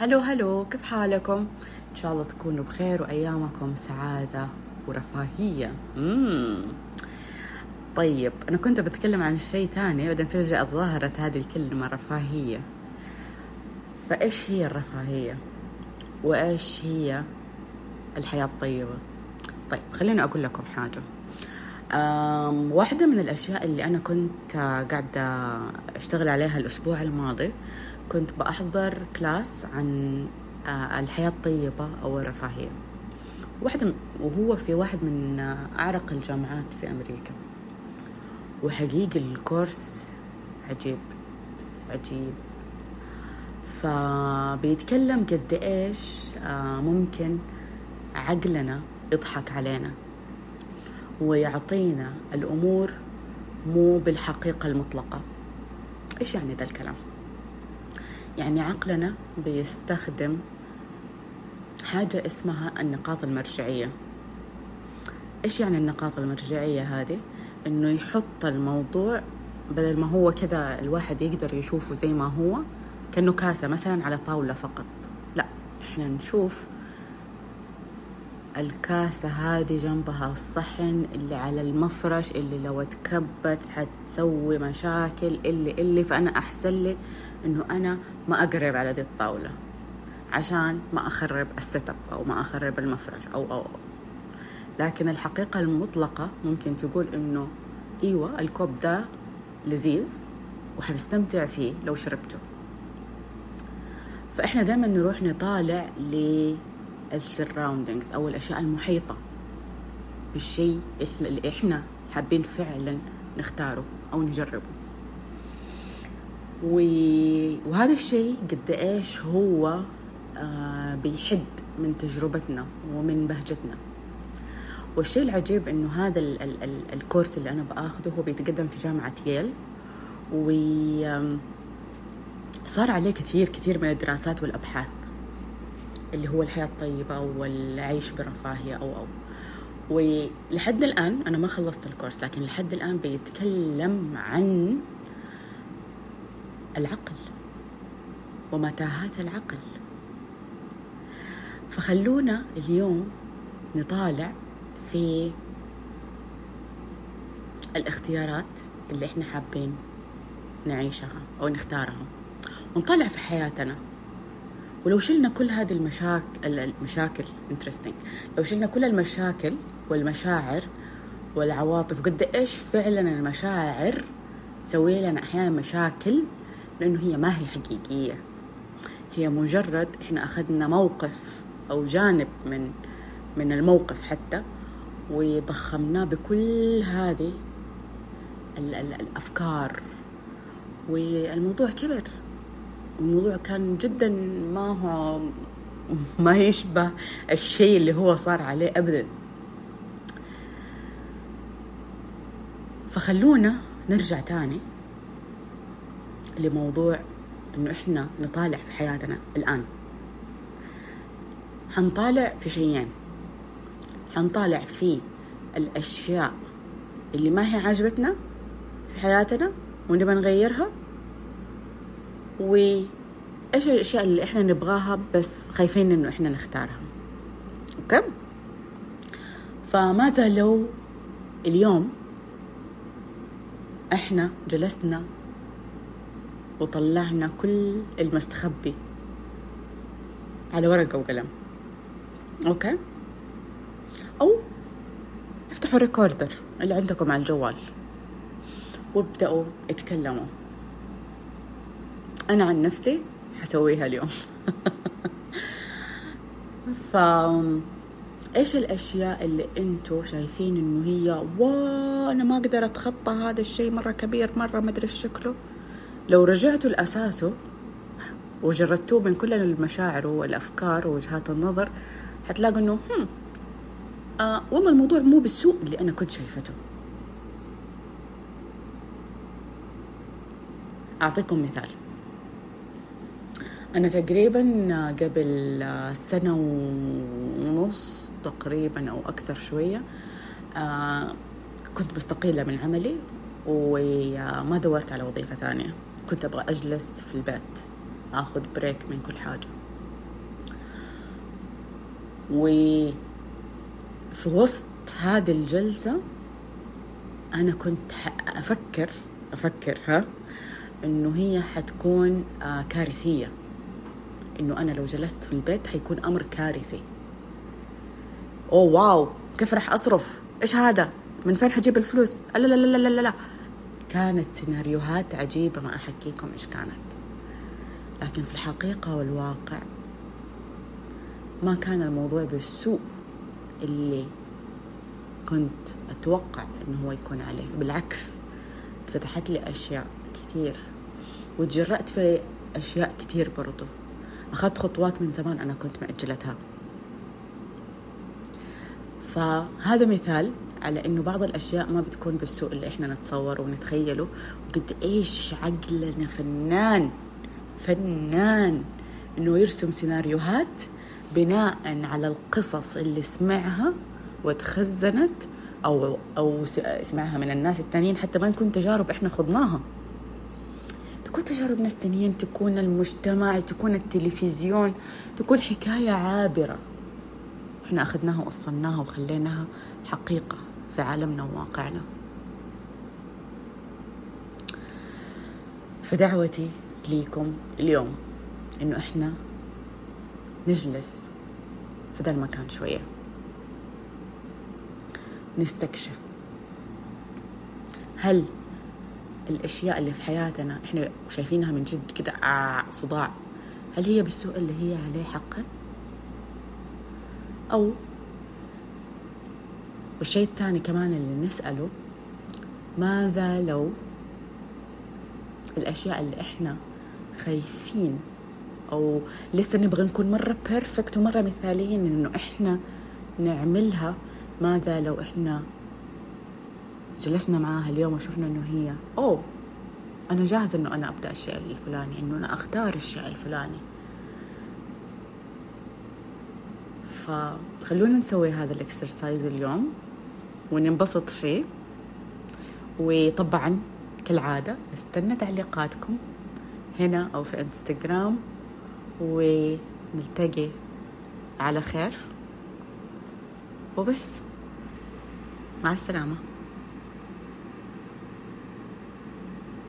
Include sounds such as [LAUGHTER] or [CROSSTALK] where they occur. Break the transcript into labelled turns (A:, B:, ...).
A: هلو هلو كيف حالكم؟ إن شاء الله تكونوا بخير وأيامكم سعادة ورفاهية مم. طيب أنا كنت بتكلم عن شيء تاني بعدين فجأة ظهرت هذه الكلمة رفاهية فإيش هي الرفاهية؟ وإيش هي الحياة الطيبة؟ طيب خليني أقول لكم حاجة واحدة من الأشياء اللي أنا كنت قاعدة أشتغل عليها الأسبوع الماضي كنت بأحضر كلاس عن آه، الحياة الطيبة أو الرفاهية. واحدة وهو في واحد من آه، أعرق الجامعات في أمريكا. وحقيقي الكورس عجيب عجيب. فبيتكلم قد إيش آه، ممكن عقلنا يضحك علينا. ويعطينا الأمور مو بالحقيقة المطلقة. إيش يعني ذا الكلام؟ يعني عقلنا بيستخدم حاجة اسمها النقاط المرجعية إيش يعني النقاط المرجعية هذه؟ إنه يحط الموضوع بدل ما هو كذا الواحد يقدر يشوفه زي ما هو كأنه كاسة مثلا على طاولة فقط لا إحنا نشوف الكاسة هذه جنبها الصحن اللي على المفرش اللي لو اتكبت حتسوي مشاكل اللي اللي فأنا أحسن لي إنه أنا ما أقرب على دي الطاولة عشان ما أخرب ال setup أو ما أخرب المفرش أو أو, أو. لكن الحقيقة المطلقة ممكن تقول إنه إيوة الكوب ده لذيذ وحتستمتع فيه لو شربته فإحنا دائما نروح نطالع للسراوندينجز أو الأشياء المحيطة بالشيء اللي إحنا حابين فعلا نختاره أو نجربه. وهذا الشيء قد إيش هو آه، بيحد من تجربتنا ومن بهجتنا. والشيء العجيب إنه هذا ال ال ال الكورس اللي أنا باخذه هو بيتقدم في جامعة ييل. و آم، صار عليه كثير كثير من الدراسات والأبحاث. اللي هو الحياة الطيبة والعيش برفاهية أو أو. ولحد الآن أنا ما خلصت الكورس لكن لحد الآن بيتكلم عن العقل ومتاهات العقل. فخلونا اليوم نطالع في الاختيارات اللي إحنا حابين نعيشها أو نختارها. ونطالع في حياتنا. ولو شلنا كل هذه المشاكل المشاكل انترستنج لو شلنا كل المشاكل والمشاعر والعواطف قد إيش فعلا المشاعر تسوي لنا أحيانا مشاكل؟ لأنه هي ما هي حقيقية. هي مجرد إحنا أخذنا موقف أو جانب من من الموقف حتى وضخمناه بكل هذه ال- ال- الأفكار. والموضوع كبر. الموضوع كان جدا ما هو ما يشبه الشيء اللي هو صار عليه ابدا. فخلونا نرجع تاني لموضوع إنه إحنا نطالع في حياتنا الآن. حنطالع في شيئين. حنطالع في الأشياء اللي ما هي عاجبتنا في حياتنا ونبى نغيرها وايش الأشياء اللي إحنا نبغاها بس خايفين إنه إحنا نختارها. أوكي؟ فماذا لو اليوم إحنا جلسنا وطلعنا كل المستخبي على ورقة وقلم. okay؟ أو افتحوا recorder اللي عندكم على الجوال وابدأوا اتكلموا. أنا عن نفسي حسويها اليوم. [LAUGHS] ف إيش الأشياء اللي أنتوا شايفين إنه هي wow أنا ما أقدر أتخطى هذا الشيء مرة كبير مرة ما أدري شكله. لو رجعتوا لأساسه وجردتوه من كل المشاعر والأفكار ووجهات النظر حتلاقوا إنه هم آه والله الموضوع مو بالسوء اللي أنا كنت شايفته. أعطيكم مثال. أنا تقريبا قبل سنة ونص تقريبا أو أكثر شوية آه، كنت مستقيلة من عملي وما دورت على وظيفة ثانية. كنت أبغى أجلس في البيت أخذ بريك من كل حاجة. وفي وسط هذه الجلسة أنا كنت أفكر أفكر ها إنه هي حتكون آه، كارثية. إنه أنا لو جلست في البيت حيكون أمر كارثي. أوه واو كيف راح أصرف؟ إيش هذا؟ من فين حجيب الفلوس؟ لا لا لا لا لا لا. كانت سيناريوهات عجيبة ما أحكيكم إيش كانت. لكن في الحقيقة والواقع ما كان الموضوع بالسوء اللي كنت أتوقع إنه هو يكون عليه. بالعكس فتحت لي أشياء كثير وتجرأت في أشياء كثير برضو. أخذت خطوات من زمان أنا كنت مأجلتها. فهذا مثال على إنه بعض الأشياء ما بتكون بالسوء اللي إحنا نتصوره ونتخيله. وقد إيش عقلنا فنان فنان إنه يرسم سيناريوهات بناء على القصص اللي سمعها وتخزنت أو أو سمعها من الناس التانيين حتى ما نكون تجارب إحنا خضناها. تكون تجارب ناس تانيين تكون المجتمع تكون التلفزيون تكون حكاية عابرة. إحنا أخذناها وأصلناها وخليناها حقيقة في عالمنا وواقعنا. فدعوتي ليكم اليوم إنه إحنا نجلس في ذا المكان شوية. نستكشف. هل الأشياء اللي في حياتنا إحنا شايفينها من جد كده آه صداع. هل هي بالسوء اللي هي عليه حقا؟ أو والشيء الثاني كمان اللي نسأله ماذا لو الأشياء اللي إحنا خايفين أو لسه نبغى نكون مرة بيرفكت ومرة مثاليين إنه إحنا نعملها ماذا لو إحنا جلسنا معاها اليوم وشفنا إنه هي أوه أنا جاهزة إنه أنا أبدأ الشيء الفلاني إنه أنا أختار الشيء الفلاني. فخلونا نسوي هذا الإكسرسايز اليوم وننبسط فيه. وطبعا كالعادة استنى تعليقاتكم هنا أو في إنستغرام ونلتقي على خير. وبس. مع السلامة.